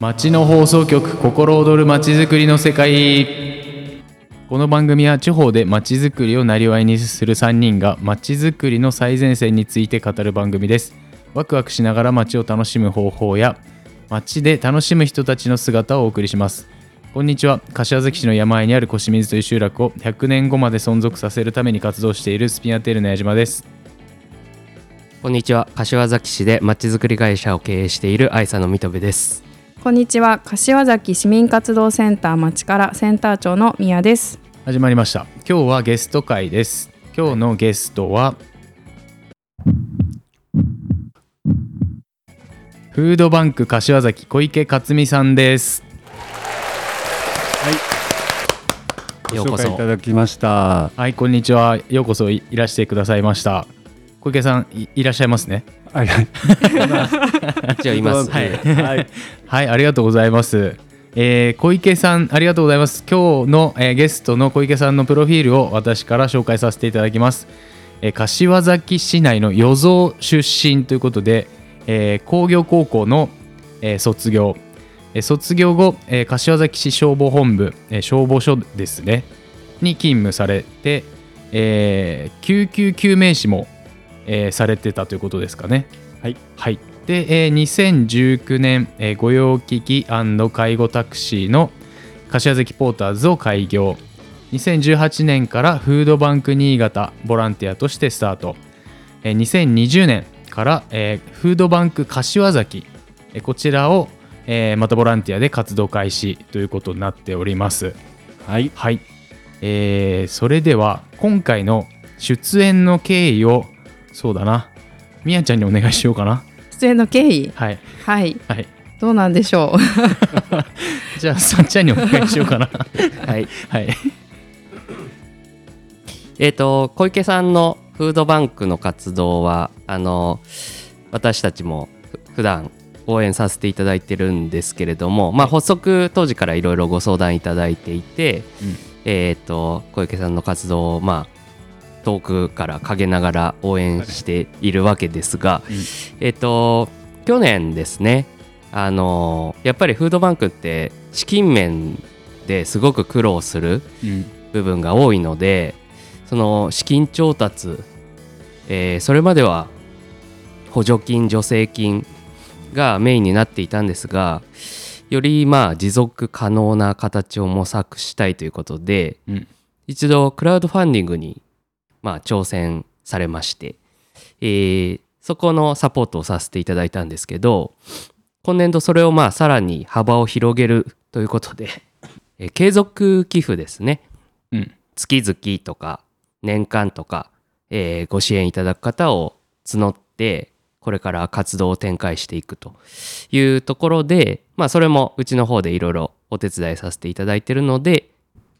町の放送局心躍る町づくりの世界。この番組は地方で町づくりをなりわいにする3人が町づくりの最前線について語る番組です。ワクワクしながら町を楽しむ方法や町で楽しむ人たちの姿をお送りします。こんにちは。柏崎市の山あいにある小清水という集落を100年後まで存続させるために活動しているスピンアテールの矢島です。こんにちは。柏崎市でまちづくり会社を経営している愛さの水戸部です。こんにちは。柏崎市民活動センター町からセンター長の宮です。始まりました。今日はゲスト会です。今日のゲストはフードバンク柏崎小池克美さんです。ようこそ。いただきました。はいこんにちは。ようこそいいらしてくださいました。小池さんいいらっしゃいますねはい、はい、一応います、はい。はい、はいありがとうございます。えー小池さんありがとうございます。今日の、えーゲストの小池さんのプロフィールを私から紹介させていただきます、えー柏崎市内の与蔵出身ということで、えー工業高校の、えー卒業、えー卒業後、えー柏崎市消防本部、えー消防署ですね。に勤務されて、えー救急救命士も、えーされてたということですかね。はい、はい、で、えー2019年、えー御用聞き介護タクシーの柏崎ポーターズを開業。2018年からフードバンク新潟ボランティアとしてスタート、えー2020年から、えーフードバンク柏崎、えーこちらを、えーまたボランティアで活動開始ということになっております。はい、はい、えーそれでは今回の出演の経緯をそうだな。みやちゃんにお願いしようかな。出演の経緯？はい。はい。はい。どうなんでしょう？じゃあさっちゃんにお願いしようかな。はい。はい。えっ、と小池さんのフードバンクの活動はあの私たちもふ普段応援させていただいてるんですけれども、まあ、発足当時からいろいろご相談いただいていて、うん。えっ、と小池さんの活動をまあ遠くから陰ながら応援しているわけですが、うん。えっ、と去年ですねあのやっぱりフードバンクって資金面ですごく苦労するうん。部分が多いのでその資金調達、えーそれまでは補助金助成金がメインになっていたんですがよりまあ持続可能な形を模索したいということで、うん。一度クラウドファンディングにまあ挑戦されまして、えーそこのサポートをさせていただいたんですけど今年度それをまあさらに幅を広げるということで、えー継続寄付ですねうん月々とか年間とか、えーご支援いただく方を募ってこれから活動を展開していくというところで、まあ、それもうちの方でいろいろお手伝いさせていただいているので、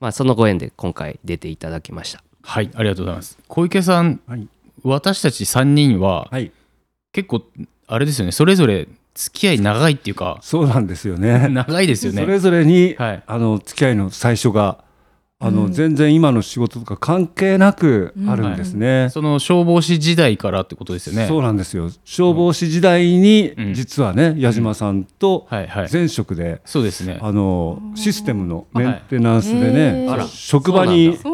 まあ、そのご縁で今回出ていただきました。はいありがとうございます。小池さんはい、私たち3人ははい、結構あれですよねそれぞれ付き合い長いっていうかそうなんですよね。長いですよね。それぞれに、はい。あの付き合いの最初が、あの、うん。全然今の仕事とか関係なくあるんですね。その消防士時代からってことですよね。そうなんですよ。消防士時代に、うん。実はね、矢島さんとはいはい。前職で、そうですね。あのシステムのメンテナンスではい。へねー、あら。職場に通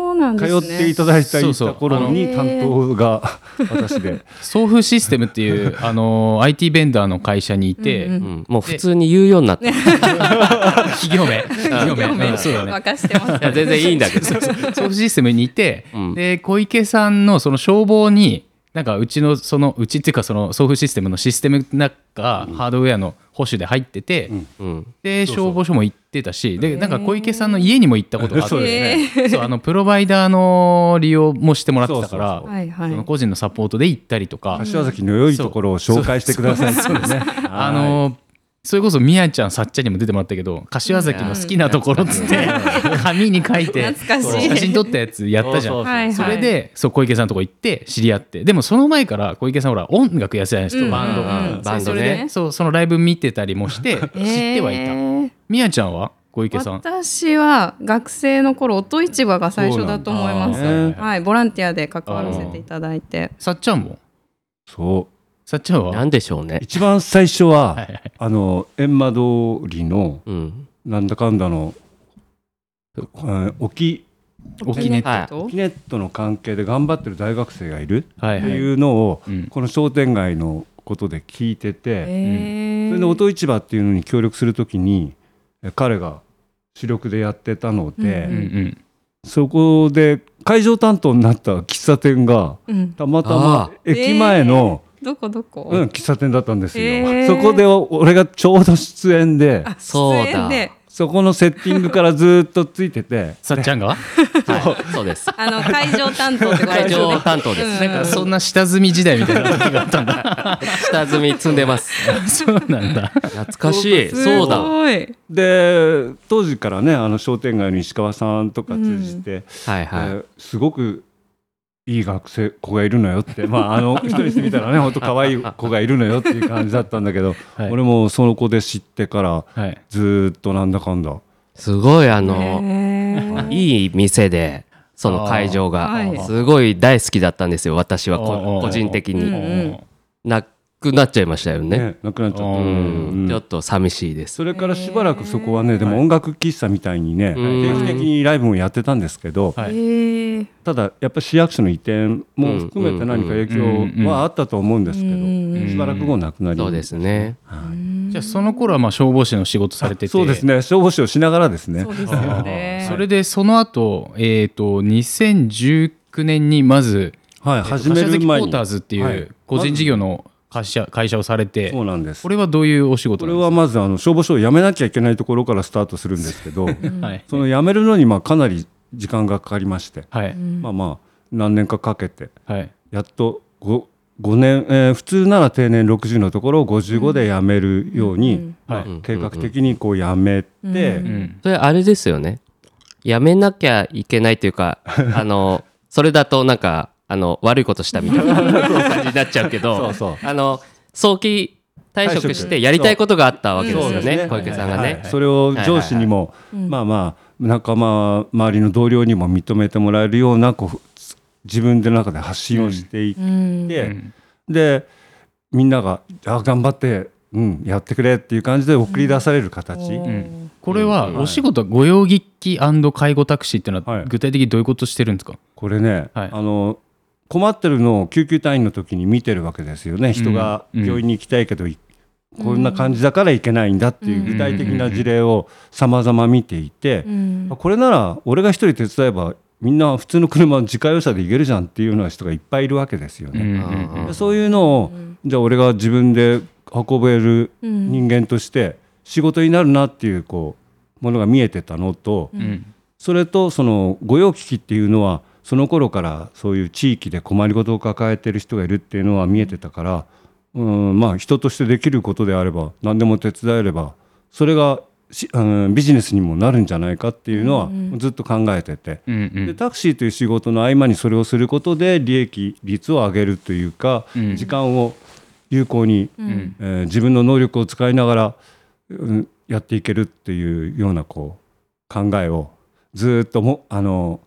っていただいたそうそう頃に担当が 私で、送風システムっていうあの IT ベンダーの会社にいて、うんうん。うん、もう普通に言うようになった。い 企業名。企業名。うんそうだね。任してます。や全然いいんだけど。送風システムにいて、うん。で小池さんのその消防になんかうちのそのうちっていうかその送風システムのシステムの中がハードウェアの保守で入ってて、うん。うん。でそうそう。消防署も行ってたしでなんか小池さんの家にも行ったことがあってね。そうあのプロバイダーの利用もしてもらってたからその個人のサポートで行ったりとか、柏崎の良いところを紹介してくださいそうですね。あのそれこそみやちゃんさっちゃんにも出てもらったけど柏崎の好きなところっつって 紙に書いて懐かしい。写真撮ったやつやったじゃん。それでそう小池さんのとこ行って知り合って。でもその前から小池さんほら音楽やってたじゃないですか、うん。バンド、うん。うんバンドね。そうそのライブ見てたりもして 知ってはいた、えーみやちゃんは？小池さん。私は学生の頃音市場が最初だと思います。はい。ボランティアで関わらせていただいて。さっちゃんも？そさっちゃんは？なんでしょうね。一番最初は、はいはい。あの閻魔通りのうん。なんだかんだの、うん、沖沖ネット。ネットの関係で頑張ってる大学生がいるってはい。はいいうのを、うん。この商店街のことで聞いてて、えそれで音市場っていうのに協力するときにえ彼が主力でやってたので、うんうんうん。そこで会場担当になった喫茶店がうん。たまたあま駅前の、どこどこ、うん、喫茶店だったんですよ、そこで俺がちょうど出演であそうだ。出演で。そこのセッティングからずっとついてて。さっちゃんが？はい、そうです。あの会場担当ってこと会場担当です。うん。なんかそんな下積み時代みたいな時があったんだ。下積み積んでます。そうなんだ。懐かしい。すそうだ。で当時からねあの商店街の石川さんとか通じて、はいはい。えーすごくいい学生子がいるのよって。まああの 人にしてみたらね本当可愛い子がいるのよっていう感じだったんだけど、はい。俺もその子で知ってからはい。ずーっとなんだかんだ。すごいあへの、ー。いい店で、その会場が。はい。すごい大好きだったんですよ。私は個人的うんに。うん。なくなっちゃいましたよね。ねなくなっちゃった、ううん。うん。ちょっと寂しいです。それからしばらくそこはねでも音楽喫茶みたいにね、うん。定期的にライブもやってたんですけど、はい。ただやっぱり市役所の移転も含めて何か影響はあったと思うんですけど、うんしばらく後なくなりそうですね。じゃあその頃はまあ消防士の仕事されてて。そうですね。消防士をしながらですね。そうですよね。それでその後えっと2019年にまずはい、えーと始める前柏崎ポーにターズっていはい。う個人事業の会社会社をされて。そうなんです。これはどういうお仕事これなんですはまずあの消防署を辞めなきゃいけないところからスタートするんですけどかはい。その辞めるのにまあかなり時間がかかりまして、はい。まあまあ何年かかけてはい。やっと 5, 5年、えー普通なら定年60のところを55で辞めるように、まあはい。計画的にこう辞めて、うん。うん。それあれですよね。やめなきゃいけないというか、あの、それだとなんか、あの、悪いことしたみたいな感じになっちゃうけど、そうそう。あの、早期退職してやりたいことがあったわけですよね、小池さんがね。それを上司にも、まあまあ仲間周りの同僚にも認めてもらえるようなこう自分で中で発信をしていって、うん。うんでみんなが「あ頑張って、うん、やってくれ」っていう感じで送り出される形、うん。これはお仕事は御用聞き介護タクシーっていうのははい。具体的にどういうことしてるんですか？これね、はい。あの困ってるのを救急隊員の時に見てるわけですよね。人がうん。病院に行きたいけど、いこんな感じだから行けないんだっていう具体的な事例を様々見ていて、うん。これなら俺が一人手伝えばみんな普通の車自家用車で行けるじゃんっていうような人がいっぱいいるわけですようんうね。んうん。でそういうのをじゃあ俺が自分で運べるうん人間として仕事になるなっていうこうものが見えてたのと、うん。それとその御用聞きっていうのはその頃からそういう地域で困りごとを抱えてる人がいるっていうのは見えてたから、うん、まあ人としてできることであれば何でも手伝えればそれがし、うん、ビジネスにもなるんじゃないかっていうのはずっと考えてて。うんうん。でタクシーという仕事の合間にそれをすることで利益率を上げるというか、うん。時間を有効に、うん。えー自分の能力を使いながら、うんやっていけるっていうようなこう考えをずーっともあの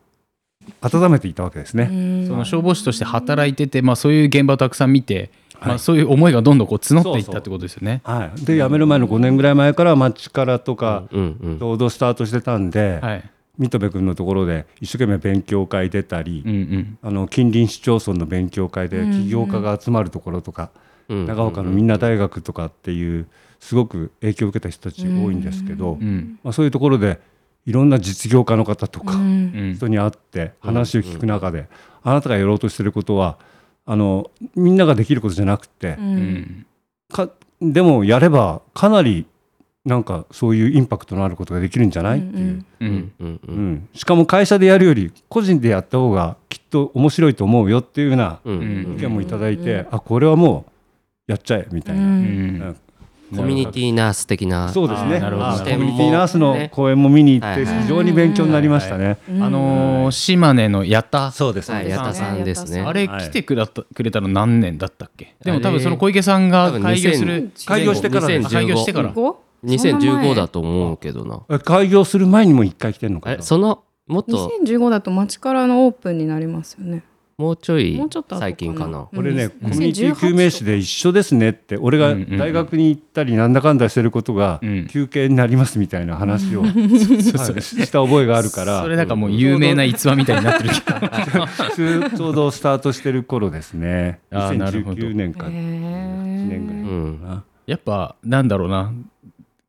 温めていたわけですね。その消防士として働いてて、まあ、そういう現場をたくさん見て、まあ、はいそういう思いがどんどんこう募っていっそうそうたってことですよね。はい、で辞める前の5年ぐらい前から町からとかうんうん。ちょうどスタートしてたんで、はい。水戸部君のところで一生懸命勉強会出たり、うんうん。あの近隣市町村の勉強会で起業家が集まるところとか、うん長岡のみんな大学とかっていうすごく影響を受けた人たち多いんですけど、うん。まあ、そういうところでいろんな実業家の方とか、うん。人に会って話を聞く中で、あなたがやろうとしてることはあのみんなができることじゃなくて、うん。かでもやればかなりなんかそういうインパクトのあることができるんじゃない？っていう、ううんんうん。う。うん。んしかも会社でやるより個人でやった方がきっと面白いと思うよっていうような意見もいただいて、あこれはもうやっちゃえみたいな。コミュニティナース的な。そうですね。なるほど。コミュニティナースの公演も見に行って非常に勉強になりましたね。あのー島根の矢田。そうですはい、矢田さんですね。あれはい来てくれたくれたの何年だったっけ？でも多分その小池さんが開業する2000開業してから開業してから。2015だと思うけどな。え開業する前にも一回来てんのかその、もっと、2015だと町からのオープンになりますよねもうちょい最近かな。うん。これね、うん。コミュニティ救命士で一緒ですねって俺が大学に行ったりなんだかんだしてることがうん休憩になりますみたいな話を、はいした覚えがあるから。それなんかもう有名な逸話みたいになってるけど。ちょうどスタートしてる頃ですね。あーなるほど。2019年かへ1年ぐらいやっぱなんだろうな。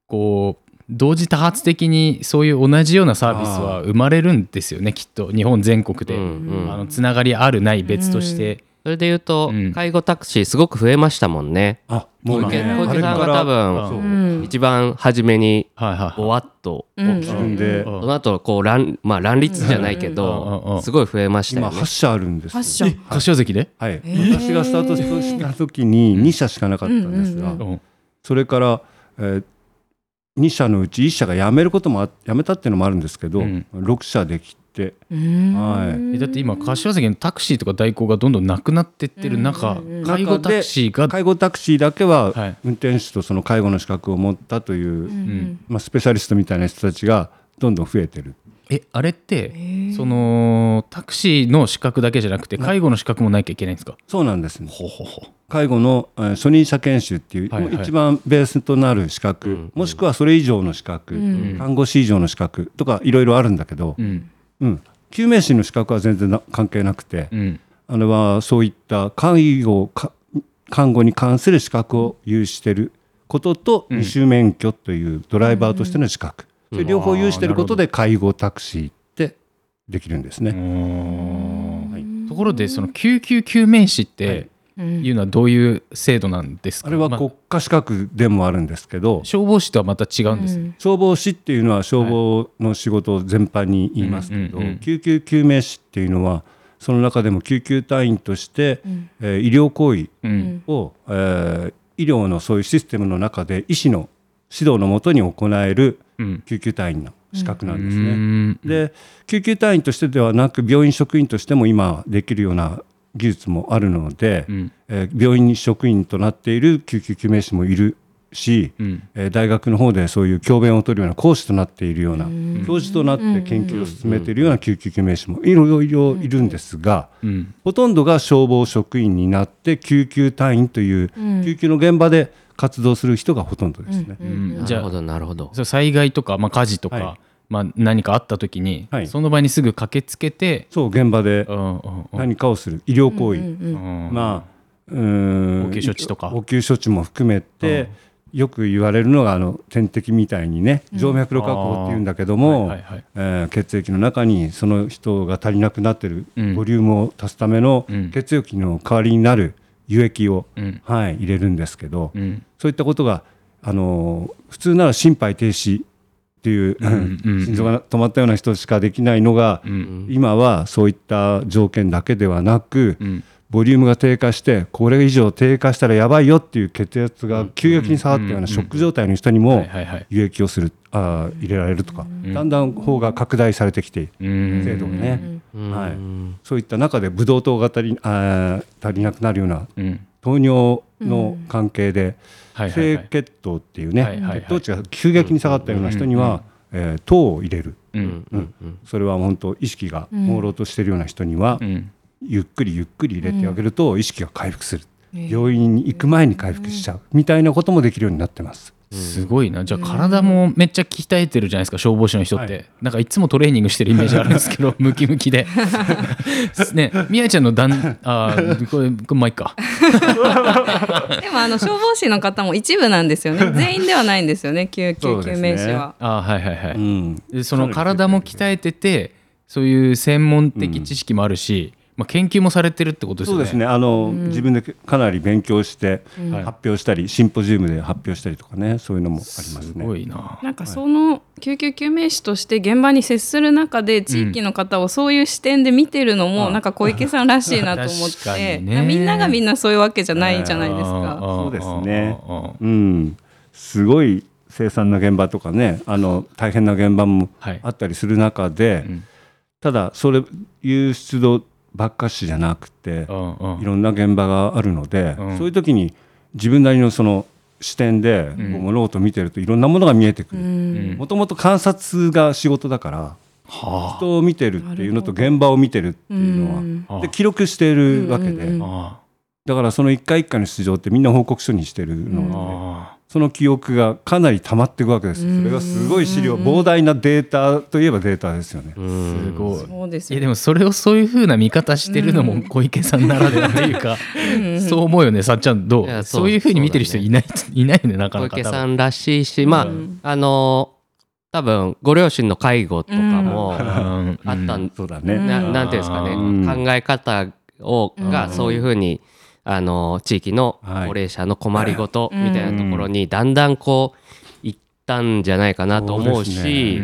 こう同時多発的にそういう同じようなサービスは生まれるんですよねきっと日本全国で、うんうん。あのつながりあるない別として、それで言うと、うん。介護タクシーすごく増えましたもんね。あもうね小池さんが多分う。ん。一番初めにぼわっとうん。起きて、うんで。うん。その後こう乱まあ乱立じゃないけうん。うん。うん。うん。どすごい増えました今よね。8。社あるんですよ。ファッション柏関で、はい、ー。私がスタートした時に2社しかなかったんですが、うん。うん。それから、えー2社のうち1社が辞めることもあ辞めたっていうのもあるんですけど、うん。6社できて。うん。はい。えだって今柏崎のタクシーとか代行がどんどんなくなってってる中、介護タクシーが、介護タクシーだけははい。運転手とその介護の資格を持ったという、うん。まあ、スペシャリストみたいな人たちがどんどん増えてるえあれってそのタクシーの資格だけじゃなくて介護の資格もなきゃいけないんですか？そうなんですね。ほほほ介護のえー初任者研修っていう、はいはい。一番ベースとなる資格、うん。もしくはそれ以上の資格、うん。看護師以上の資格とかいろいろあるんだけど、うん。うん、救命士の資格は全然な関係なくて、うん。あれはそういった介護か看護に関する資格を有していることと、うん。二種免許というドライバーとしての資格、うんそれ両方有していることで介護タクシーってできるんですね。はい。ところでその救急救命士ってうん。いうのはどういう制度なんですか、まあれは国家資格でもあるんですけど、消防士とはまた違うんです、うん。消防士っていうのは消防の仕事全般に言いますけど、うんうんうん。救急救命士っていうのはその中でも救急隊員として、うん。えー医療行為うん。を、えー医療のそういうシステムの中で医師の指導のもとに行えるうん。救急隊員の資格なんですうね。ん。で救急隊員としてではなく病院職員としても今できるような技術もあるので、うん。えー病院職員となっている救急救命士もいるし、うん。えー大学の方でそういう教鞭を取るような講師となっているような教授となって研究を進めているような救急救命士もいろいろいるんですがうん。ほとんどが消防職員になって救急隊員といううん。救急の現場で活動する人がほとんどですね。うんじゃあなるほどなるほど。そう災害とか、まあ、火事とか、はい。まあ、何かあった時に、はい。その場にすぐ駆けつけて、そう現場で何かをする。医療行為、まあうーん。応急処置とか。応急処置も含めて、よく言われるのがあの点滴みたいにね静脈路確保っていうんだけども、血液の中にその人が足りなくなってるうん。ボリュームを足すためのうん。血液の代わりになる輸液を、うん。はい、入れるんですけど、うん。そういったことが、あのー普通なら心肺停止っていう、うんうん。心臓が止まったような人しかできないのが、うん。今はそういった条件だけではなく、うんボリュームが低下してこれ以上低下したらやばいよっていう血圧が急激に下がったようなショック状態の人にはも輸液をするあー入れられるとか、ん。だんだん法が拡大されてきてうん制度がね、うんはい。そういった中でブドウ糖が足りあー足りなくなるようなうん。糖尿の関係で、低血糖っていうね、血糖値が急激に下がったような人には、えー糖を入れる、うん。うん。うんそれは本当意識が朦朧としているような人には、うんゆっくりゆっくり入れてあげると意識が回復する、病院に行く前に回復しちゃう。みたいなこともできるようになってます。すごいな。じゃあ体もめっちゃ鍛えてるじゃないですか消防士の人って、はい。なんかいつもトレーニングしてるイメージあるんですけど ムキムキで。ねみやちゃんの旦あーこれこれまあいいかでもあの消防士の方も一部なんですよね。全員ではないんですよね救急救命士は。あーはいはいはい、うん。でその体も鍛えててそういう専門的知識もあるし、まあ、研究もされてるってことですよね。そうですね。あの、自分でかなり勉強してはい。発表したり、シンポジウムで発表したりとかねそういうのもありますすね。ごいな。なんかその救急救命士として現場に接する中で地域の方をそういう視点で見てるのもなんか小池さんらしいなと思っ確かて、にね。みんながみんなそういうわけじゃないじゃないですか。そうですね。うん、すごい凄惨な現場とかねあの大変な現場もはい。あったりする中で、うん。ただそれいう出動ばっかしじゃなくてうんうん。いろんな現場があるので、うん。そういう時に自分なりのその視点で物事を見てるといろんなものが見えてくうる。ん。もともと観察が仕事だからは人を見てるっていうのと現場を見てるっていうのは、うん。あ。で記録してるわけで、うんうんうんあだからその一回一回の出場ってみんな報告書にしてるので、うんあその記憶がかなり溜まっていくわけですよ。それがすごい資料うん。膨大なデータといえばデータですよね。うん。すごい。そうですよいやでもそれをそういう風な見方してるのも小池さんならではというか、うん。そう思うよね。さっちゃんどう？いやそそうういう風に見てる人いない,、いないよねなか小なか。多分池さんらしいしまあ、うん。あの多分ご両親の介護とかもうん。あったんそうだね、うん。ななんていうんですかね、うん。考え方をがうん。そういうふうに、あの地域のはい。高齢者の困りごとみたいなところにだんだんこういったんじゃないかなと思うし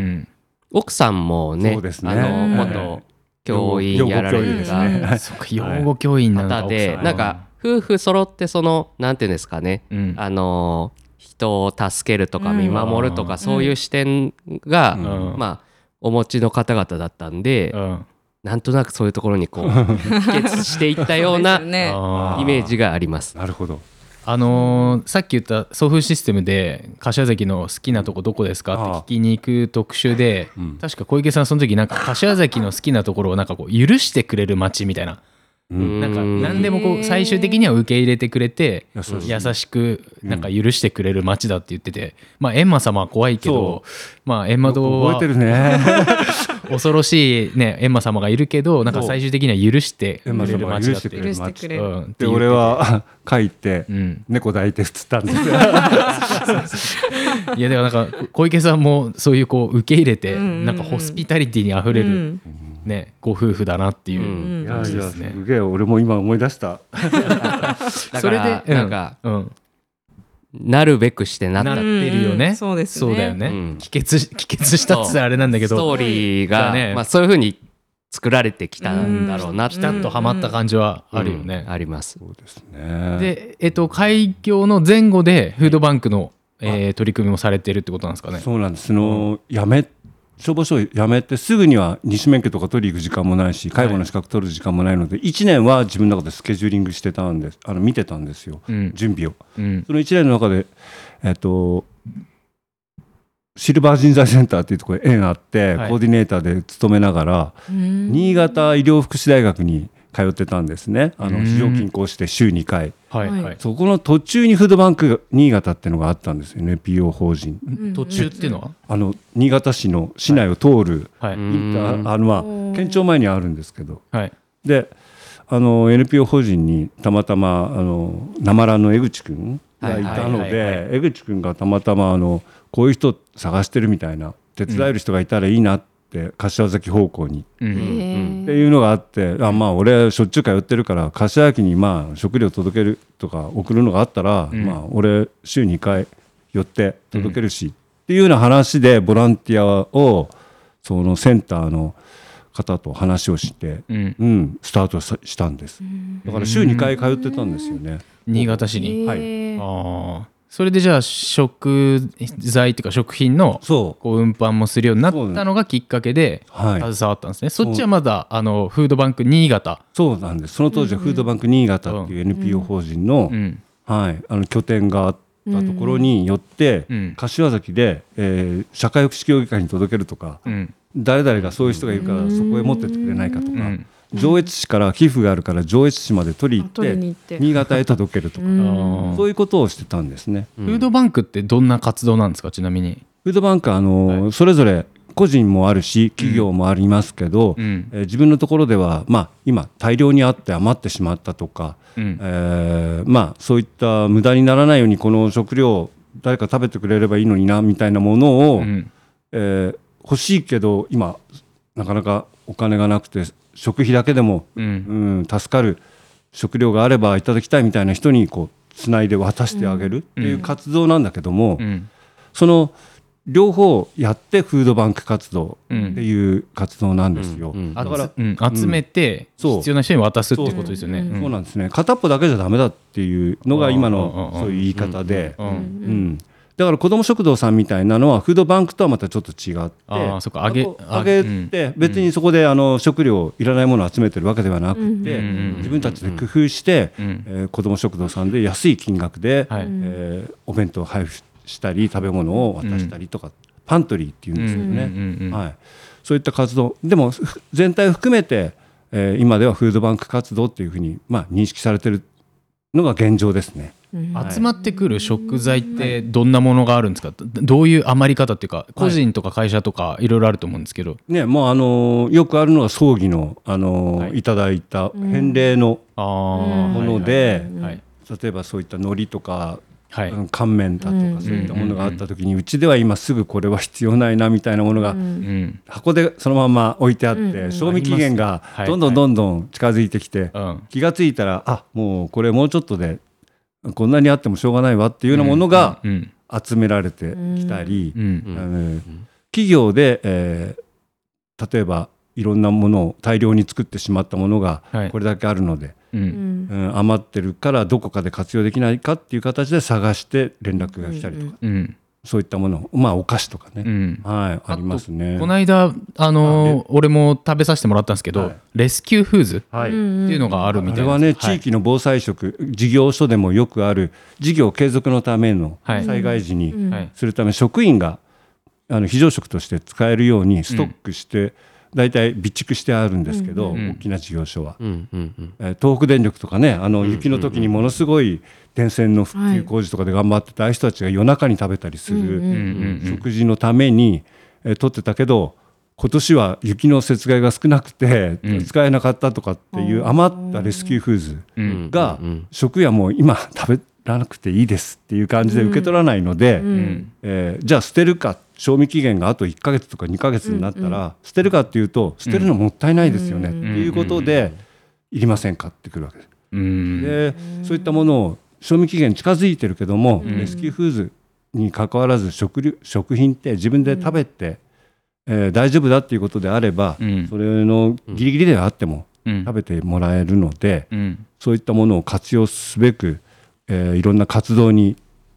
奥さんもねそうですね。あのうん。元教員やられたね。そうか養護教員なんだ方でなんか夫婦揃ってそのなんていうんですかねうん。あの人を助けるとかうん。見守るとかそういう視点が、うん。まあお持ちの方々だったんで、うんなんとなくそういうところにこう 帰結していったようなね。イメージがあります。なるほど。あのーさっき言った送風システムで柏崎の好きなとこどこですかって聞きに行く特集でうん。確か小池さんその時なんか柏崎の好きなところをなんかこう許してくれる街みたいな。うん。なんかうん。何でもこう最終的には受け入れてくれて優しい優しくなんか許してくれる街だって言ってて。まあ閻魔様は怖いけどまあ閻魔堂は覚えてるね 恐ろしいね閻魔様がいるけどなんか最終的には許してくれる街だって許してくれるうんってで俺は書いてうん。猫抱いて映ったんですよ。いやでもなんか小池さんもそういうこう受け入れてうんうんうん。なんかホスピタリティにあふれるうん。ねご夫婦だなっていううん。いやいや感じですね。すげえ俺も今思い出した。だ それでなんかうんなるべくしてなった。なってるよね。うんうんそうですね。そうだよね。うん。帰結し 帰結したっつったらあれなんだけストどーリーが、そうだね。まあ、そういうふうに作られてきたんだろうなってピタッとはまった感じはあるようんね。あります。そうですね。で、えっと、開業の前後でフードバンクの、えー取り組みもされてるってことなんですかね。そうなんです。そのやめ消防署を辞めてすぐには二種免許とか取り行く時間もないし介護の資格取る時間もないので1年は自分の中でスケジューリングしてたんです。あの見てたんですよ。うん。準備を。うん。その1年の中でえっとシルバー人材センターっていうところで縁あって、はい。コーディネーターで勤めながらうん。新潟医療福祉大学に通ってたんですね。あうん。の非常勤講して週2回。はい。はい。はい。そこの途中にフードバンク新潟っていうのがあったんですよ。ね NPO 法人。ん途中っていうのは、あの新潟市の市内を通るはい。あの県庁前にあるんですけど。はい。であの NPO 法人にたまたまあのなまらの江口くんがいたので江口くんがたまたまあのこういう人探してるみたいな手伝える人がいたらいいなって柏崎方向に。うん。へってーいうのがあってあまあ俺しょっちゅう通ってるから柏崎にまあ食料届けるとか送るのがあったら、うん。まあ俺週2回寄って届けるし、っていうような話でボランティアをそのセンターの方と話をして、うん。うん、スタートさしたんです。だから週2回通ってたんですよね。新潟市に。はい。ああそれでじゃあ食材っていうか食品のそこう運搬もするようになったのがきっかけで携わったんですね。そっちはまだあのフードバンク新潟。そうなんです。その当時はフードバンク新潟っていう NPO 法人の,、うん。はい、あの拠点があったところによって、うん。柏崎で、えー社会福祉協議会に届けるとか、うん。誰々がそういう人がいるからそこへ持ってってくれないかとか、うん上越市から寄付があるから上越市まで取りに行って。新潟へ届けるとか、そういうことをしてたんですね。フードバンクってどんな活動なんですか？ちなみに。フードバンクはあの、それぞれ個人もあるし企業もありますけど、うん。えー自分のところでは、まあ、今大量にあって余ってしまったとか、うん。えーまあ、そういった無駄にならないようにこの食料を誰か食べてくれればいいのになみたいなものを、うん。えー欲しいけど今なかなかお金がなくて食費だけでも、うん。うん、助かる食料があればいただきたいみたいな人にこうつないで渡してあげるっていう活動なんだけども、うん。その両方やってフードバンク活動うん。っていう活動なんですよ。うん。うん。あだからつうん集めてそう。必要な人に渡すっていうことですよね。そう。なんですね。片っぽだけじゃダメだっていうのが今のうん。そういう言い方で、うん。うんだから子ども食堂さんみたいなのはフードバンクとはまたちょっと違って。ああそっかあげこうあげて別にそこであの食料いらないものを集めてるわけではなくて自分たちで工夫してうん。えー子ども食堂さんで安い金額ではい。えーお弁当を配布したり食べ物を渡したりとかパントリーっていうんですよね。うんうんうんうんはい、そういった活動でもふ全体を含めて、えー今ではフードバンク活動っていうふうに、まあ、認識されてるのが現状ですね。うん。はい。集まってくる食材ってどんなものがあるんですか、どどういう余り方っていうか個人とか会社とかいろいろあると思うんですけど、ねもうあのーよくあるのが葬儀の、あのーはい。い、ただいた返礼のああもので、はい例えばそういった海苔とか、はい、うん乾麺だとか、うん。そういったものがあった時に、うちでは今すぐこれは必要ないなみたいなものが、うん。箱でそのまま置いてあって、うん。賞味期限がどんどんどんどん近づいてきて、うん。気がついたらあもうこれもうちょっとでこんなにあってもしょうがないわっていうようなものがうん集められてきたり、企業で、えー例えばいろんなものを大量に作ってしまったものがはい。これだけあるので、ううんんうん余ってるからどこかで活用できないかっていう形で探して連絡が来たりとか、うんそういったものまあお菓子とかね、うん。はいありますね。この間あのー俺も食べさせてもらったんですけど、はい。レスキューフーズっはい。ていうのがあるみたいなあれはね、はい。地域の防災食、事業所でもよくある事業継続のためのはい。災害時にうん。はい。するため職員があの非常食として使えるようにストックして、大体備蓄してあるんですけど、うん大きな事業所は、うんうんうん。えー東北電力とかねあの雪の時にものすごい電線の復旧工事とかで頑張ってたああいう人たちが夜中に食べたりする、うんうんうんうん。食事のために、えー取ってたけど今年は雪の雪害が少なくて、うん。使えなかったとかっていう余ったレスキューフーズうん。が、うん食やもう今食べらなくていいですっていう感じで受け取らないので、うんうんえーじゃあ捨てるか賞味期限があと1ヶ月とか2ヶ月になったら、捨てるかっていうと捨てるのもったいないですよね、っていうことで、いりませんかってくるわけです。うん。でそういったものを賞味期限近づいてるけども、ん。レスキューフーズに関わらず食料食品って自分で食べて、えー大丈夫だっていうことであれば、うん。それのギリギリではあってもうん。食べてもらえるので、うん。そういったものを活用すべく、えーいろんな活動に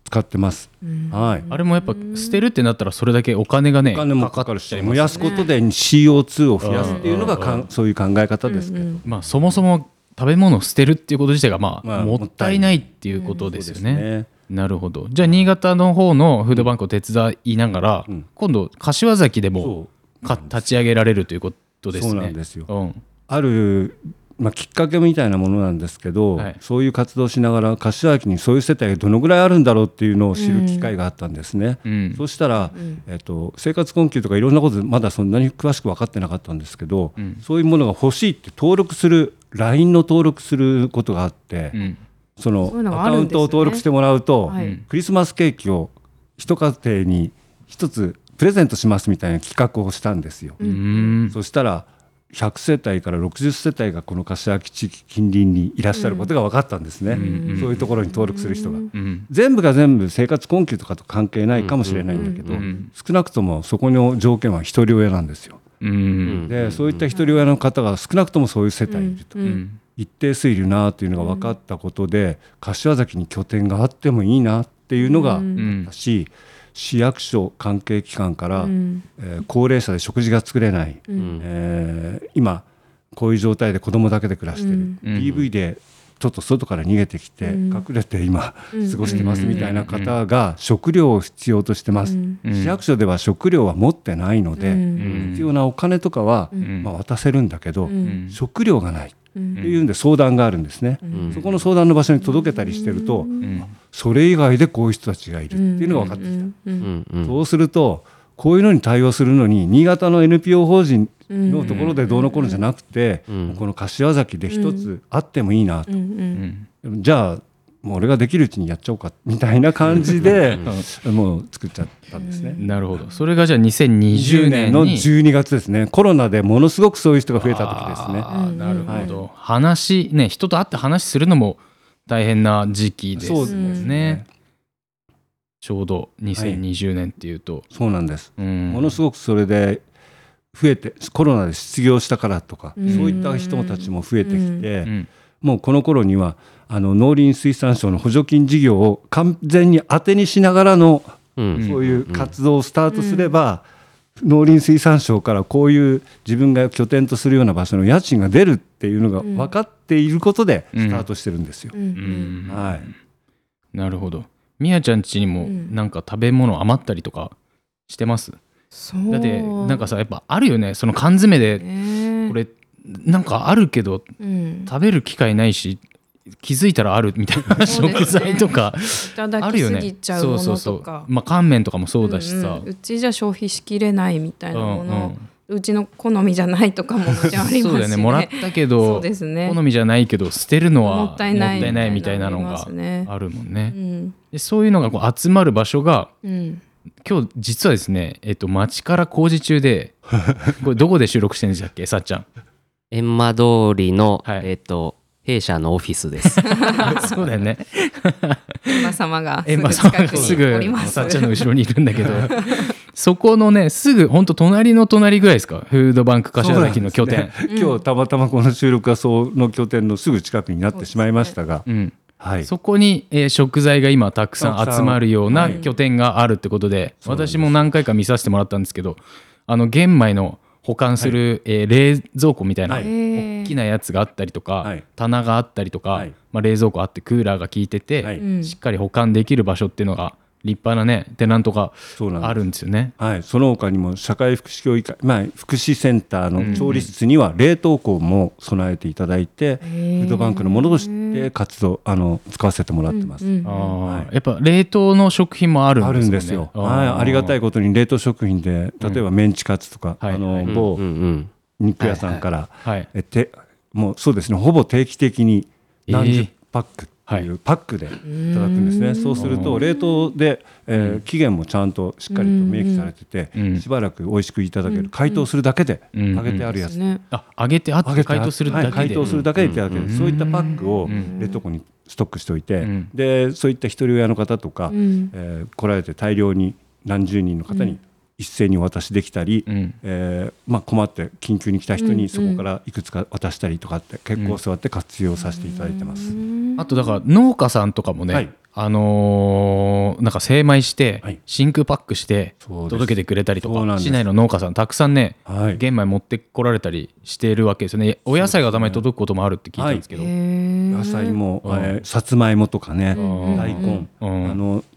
使ってます。はい。あれもやっぱ捨てるってなったらそれだけお金がねお金もかかるし、燃やすことで CO2 を増やすっていうのがかんそういう考え方ですけど。まあそもそも食べ物を捨てるっていうこと自体がまあ、まあもったいないっていうことですよね。ねなるほど。じゃあ新潟の方のフードバンクを手伝いながら、うん今度柏崎でもか立ち上げられるということですね。そうなんですようんある、まあ、きっかけみたいなものなんですけど、はい。そういう活動をしながら柏崎にそういう世帯がどのぐらいあるんだろうっていうのを知る機会があったんですね。うん。そうしたら、えっと、生活困窮とかいろんなことまだそんなに詳しく分かってなかったんですけど、うん。そういうものが欲しいって登録する LINE の登録することがあって、うん。そのアカウントを登録してもらうと、はい。クリスマスケーキを一家庭に一つプレゼントしますみたいな企画をしたんですよ。うん。そしたら100世帯から60世帯がこの柏崎地域近隣にいらっしゃることが分かったんですね、んそういうところに登録する人が。うん全部が全部生活困窮とかと関係ないかもしれないんだけど、うん少なくともそこの条件は一人親なんですよ。うんでそういった一人親の方が少なくともそういう世帯いると、うん一定数いるなというのが分かったことで、柏崎に拠点があってもいいなっていうのがあうん。ったし、市役所関係機関から、うん。えー高齢者で食事が作れない、うん。えー今こういう状態で子供だけで暮らしてる、うん。DV でちょっと外から逃げてきて、うん。隠れて今うん。過ごしてますみたいな方が食料を必要としてます、市役所では食料は持ってないので、うん。必要なお金とかは、ん。まあ、渡せるんだけど、うん。食料がない。ってうんいうんで相談があるんですね、ん。そこの相談の場所に届けたりしてると、うんそれ以外でこういう人たちがいるっていうのが分かってきた。うんうんうんそうするとこういうのに対応するのに新潟の NPO 法人のところでどうのこうのじゃなくて、うんこの柏崎で一つあってもいいなと、うんうん。じゃあもう俺ができるうちにやっちゃおうかみたいな感じで、もう作っちゃったんですね。なるほど。それがじゃあ2020 20年。年のに12月ですね。コロナでものすごくそういう人が増えた時ですね。なるほど、話ね人と会って話するのも大変な時期ですそうですね。ちょうど2020年っていうと、そうなんです、うん。ものすごくそれで増えてコロナで失業したからとか、うん。そういった人たちも増えてきて、うん。もうこの頃にはあの農林水産省の補助金事業を完全に当てにしながらの、うん。そういう活動をスタートすれば、農林水産省からこういう自分が拠点とするような場所の家賃が出るっていうのが分かっていることでスタートしてるんですよ。うん。はい、なるほど。みやちゃん家にもうん。なんか食べ物余ったりとかしてます？そう。だってなんかさやっぱあるよね。その缶詰でね。これなんかあるけどうん、食べる機会ないし気づいたらあるみたいな食材とか。いただあるよね。そうそうそう。まあ乾麺とかもそうだしさ、うんうん。うちじゃ消費しきれないみたいなもの、うんうん。うちの好みじゃないとかももちろんありますし、ね、そうだよね。もらったけそどうですね。好みじゃないけど捨てるのはもったいないみたいなのみたいなのありがあるもんうね。ん。でそういうのがこう集まる場所がうん、今日実はですね、えっと、町から工事中で これどこで収録してるんでしたっけさっちゃん。閻魔通りの、はい。えっ、と弊社のオフィスです。そうだよね。エン マ様がすエすぐおります。さっちゃんの後ろにいるんだけど。そこのねすぐ本当隣の隣ぐらいですか？フードバンク柏崎の拠点。ね。今日たまたまこの収録がその拠点のすぐ近くになってしまいましたが、うん。はい、そこに、えー食材が今たくさん。集まるようなはい。拠点があるってことで、そうなんです。私も何回か見させてもらったんですけどあの玄米の保管する、えー冷蔵庫みたいな、はい。大きなやつがあったりとか、はい。棚があったりとか、はい。まあ、冷蔵庫あってクーラーが効いてて、しっかり保管できる場所っていうのが立派なねテナントがあるんですよね。はい、その他にも社会福祉協議会、まあ、福祉センターの調理室には冷凍庫も備えていただいて、フードバンクのものとして活動あの使わせてもらってます。うんうんあー。はい。やっぱ冷凍の食品もあるんあですよね。るんですよ。あー。はい、ありがたいことに冷凍食品で例えばメンチカツとか、はい。あのはい。某うんうん肉屋さんから、はいえてもうそうですね。ほぼ定期的に何十えー。パックってい。うはパックでいただくんですね、そうすると冷凍で、えー期限もちゃんとしっかりと明記されてて、うん。しばらく美味しくいただける、解凍するだけでうん。揚げてあるやつ、ね。あ揚げてあって揚げて解凍するだけで、はい解凍するだけでいただける、うん。そういったパックをん。冷凍庫にストックしておいて、うん。でそういった一人親の方とか、うん。えー来られて大量に何十人の方に一斉にお渡しできたり、うん。えーまあ、困って緊急に来た人うんにそこからいくつか渡したりとかって結構そうやって活用させていただいてます。あとだから農家さんとかもね、はい。あのーなんか精米して、はい。真空パックして届けてくれたりとか市内の農家さんたくさんねはい。玄米持ってこられたりしてるわけですよね。お野菜がたまに届くこともあるって聞いたんですけど、野菜も、うん。えーさつまいもとかね、ん。大根、うん。あのた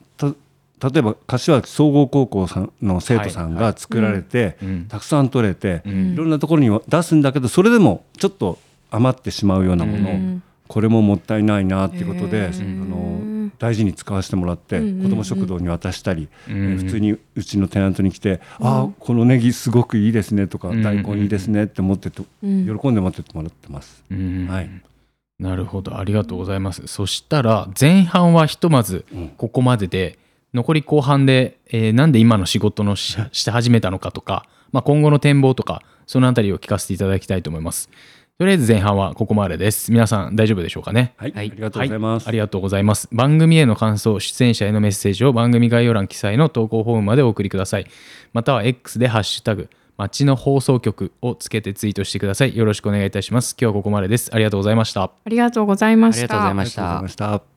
例えば柏崎総合高校さんの生徒さんが作られて、うん。たくさん取れて、ん。いろんなところには出すんだけどそれでもちょっと余ってしまうようなもの、うん。これももったいないなっていうことで、へあーの大事に使わせてもらって、子ども食堂に渡したり、普通にうちのテナントに来て「ああこのネギすごくいいですね」とか、うん大根いいですね」って思ってと、うん。喜んで待っててもらってます。うん。はい。なるほど。ありがとうございます。そしたら前半はひとまずうん。ここまでで残り後半で、えーなんで今の仕事のしして始めたのかとか、まあ、今後の展望とかそのあたりを聞かせていただきたいと思います。とりあえず前半はここまでです。皆さん大丈夫でしょうかね？はい、はい。ありがとうございます。はい、ありがとうございます。番組への感想出演者へのメッセージを番組概要欄記載の投稿フォームまでお送りください。または X でハッシュタグ町の放送局をつけてツイートしてください。よろしくお願いいたします。今日はここまでです。ありがとうございました。ありがとうございました。ありがとうございましありがとうございたました。